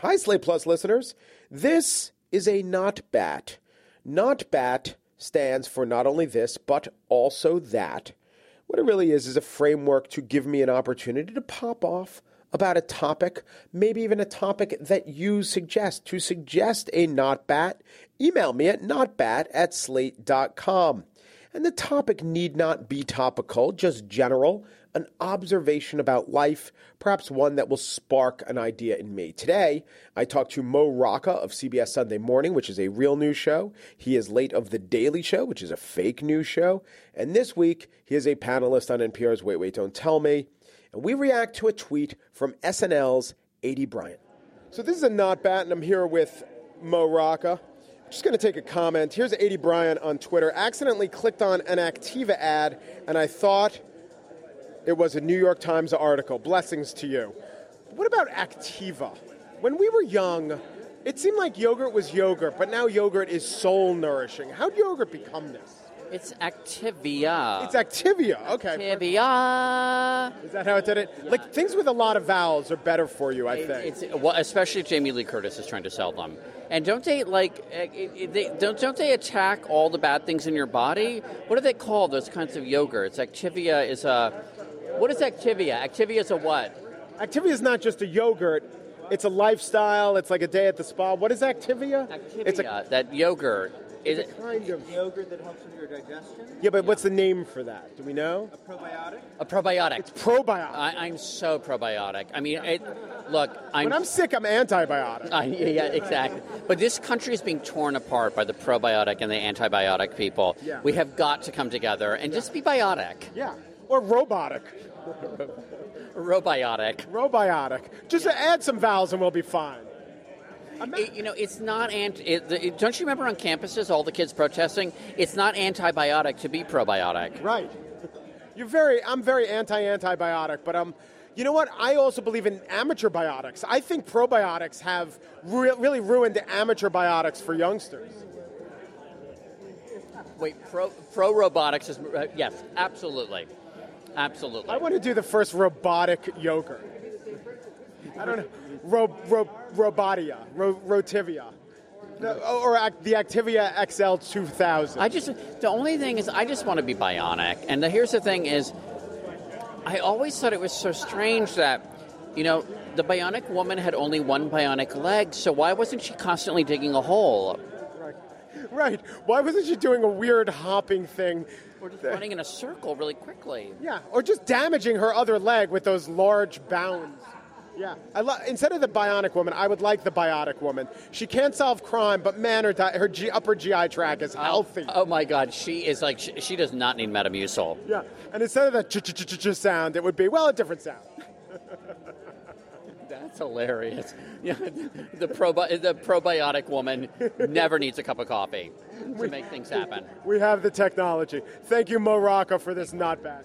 Hi, Slate Plus listeners. This is a not bat. Not bat stands for not only this, but also that. What it really is is a framework to give me an opportunity to pop off about a topic, maybe even a topic that you suggest. To suggest a not bat, email me at notbat at slate.com. And the topic need not be topical, just general, an observation about life, perhaps one that will spark an idea in me. Today, I talked to Mo Rocca of CBS Sunday Morning, which is a real news show. He is late of The Daily Show, which is a fake news show. And this week, he is a panelist on NPR's Wait, Wait, Don't Tell Me. And we react to a tweet from SNL's Aidy Bryant. So this is a not bat, and I'm here with Mo Rocca. Just going to take a comment. Here's Aidy Bryant on Twitter. Accidentally clicked on an Activa ad, and I thought it was a New York Times article. Blessings to you. What about Activa? When we were young, it seemed like yogurt was yogurt, but now yogurt is soul nourishing. How did yogurt become this? It's Activia. It's Activia. Okay. Activia. Is that how it did it? Like things with a lot of vowels are better for you, I think. It's well, especially if Jamie Lee Curtis is trying to sell them. And don't they like? uh, it- it- They, don't don't they attack all the bad things in your body? What do they call those kinds of yogurts? Activia is a. What is Activia? Activia is a what? Activia is not just a yogurt. It's a lifestyle. It's like a day at the spa. What is Activia? Activia. It's a, that yogurt. Is it's it kind of Yogurt that helps with your digestion, yeah, but what's the name for that? Do we know? a probiotic. a probiotic? It's probiotic. I, I'm so probiotic. I mean, it, look, I'm. when I'm sick, I'm antibiotic. I, yeah, yeah, exactly. But this country is being torn apart by the probiotic and the antibiotic people. Yeah. We have got to come together and just be biotic, yeah, or robotic. Robiotic. Robiotic. Just add some vowels and we'll be fine. It- you know, it's not anti. It, it, don't you remember on campuses all the kids protesting? It's not antibiotic to be probiotic. Right. You're very. I'm very anti-antibiotic, but um, you know what? I also believe in amateur biotics. I think probiotics have re- really ruined amateur biotics for youngsters. Wait, pro pro robotics is uh, yes, absolutely, absolutely. I want to do the first robotic yogurt. I don't know. Ro, ro, robotia. Ro, rotivia. The, or the Activia XL 2000. I just the only thing is I just want to be bionic. And the, here's the thing is I always thought it was so strange that you know the bionic woman had only one bionic leg, so why wasn't she constantly digging a hole right. Why wasn't she doing a weird hopping thing? or just running in a circle really quickly? Yeah, or just damaging her other leg with those large bounds. Yeah, I lo- instead of the bionic woman, I would like the biotic woman. She can't solve crime, but man, her, di- her G- upper GI tract is oh, healthy. Oh my God, she is like she, she does not need Metamucil. yeah, and instead of the ch ch ch ch sound, it would be well a different sound. That's hilarious. Yeah, the probi- the probiotic woman never needs a cup of coffee to make things happen. We have the technology. Thank you, Mo Rocca, for this not bat.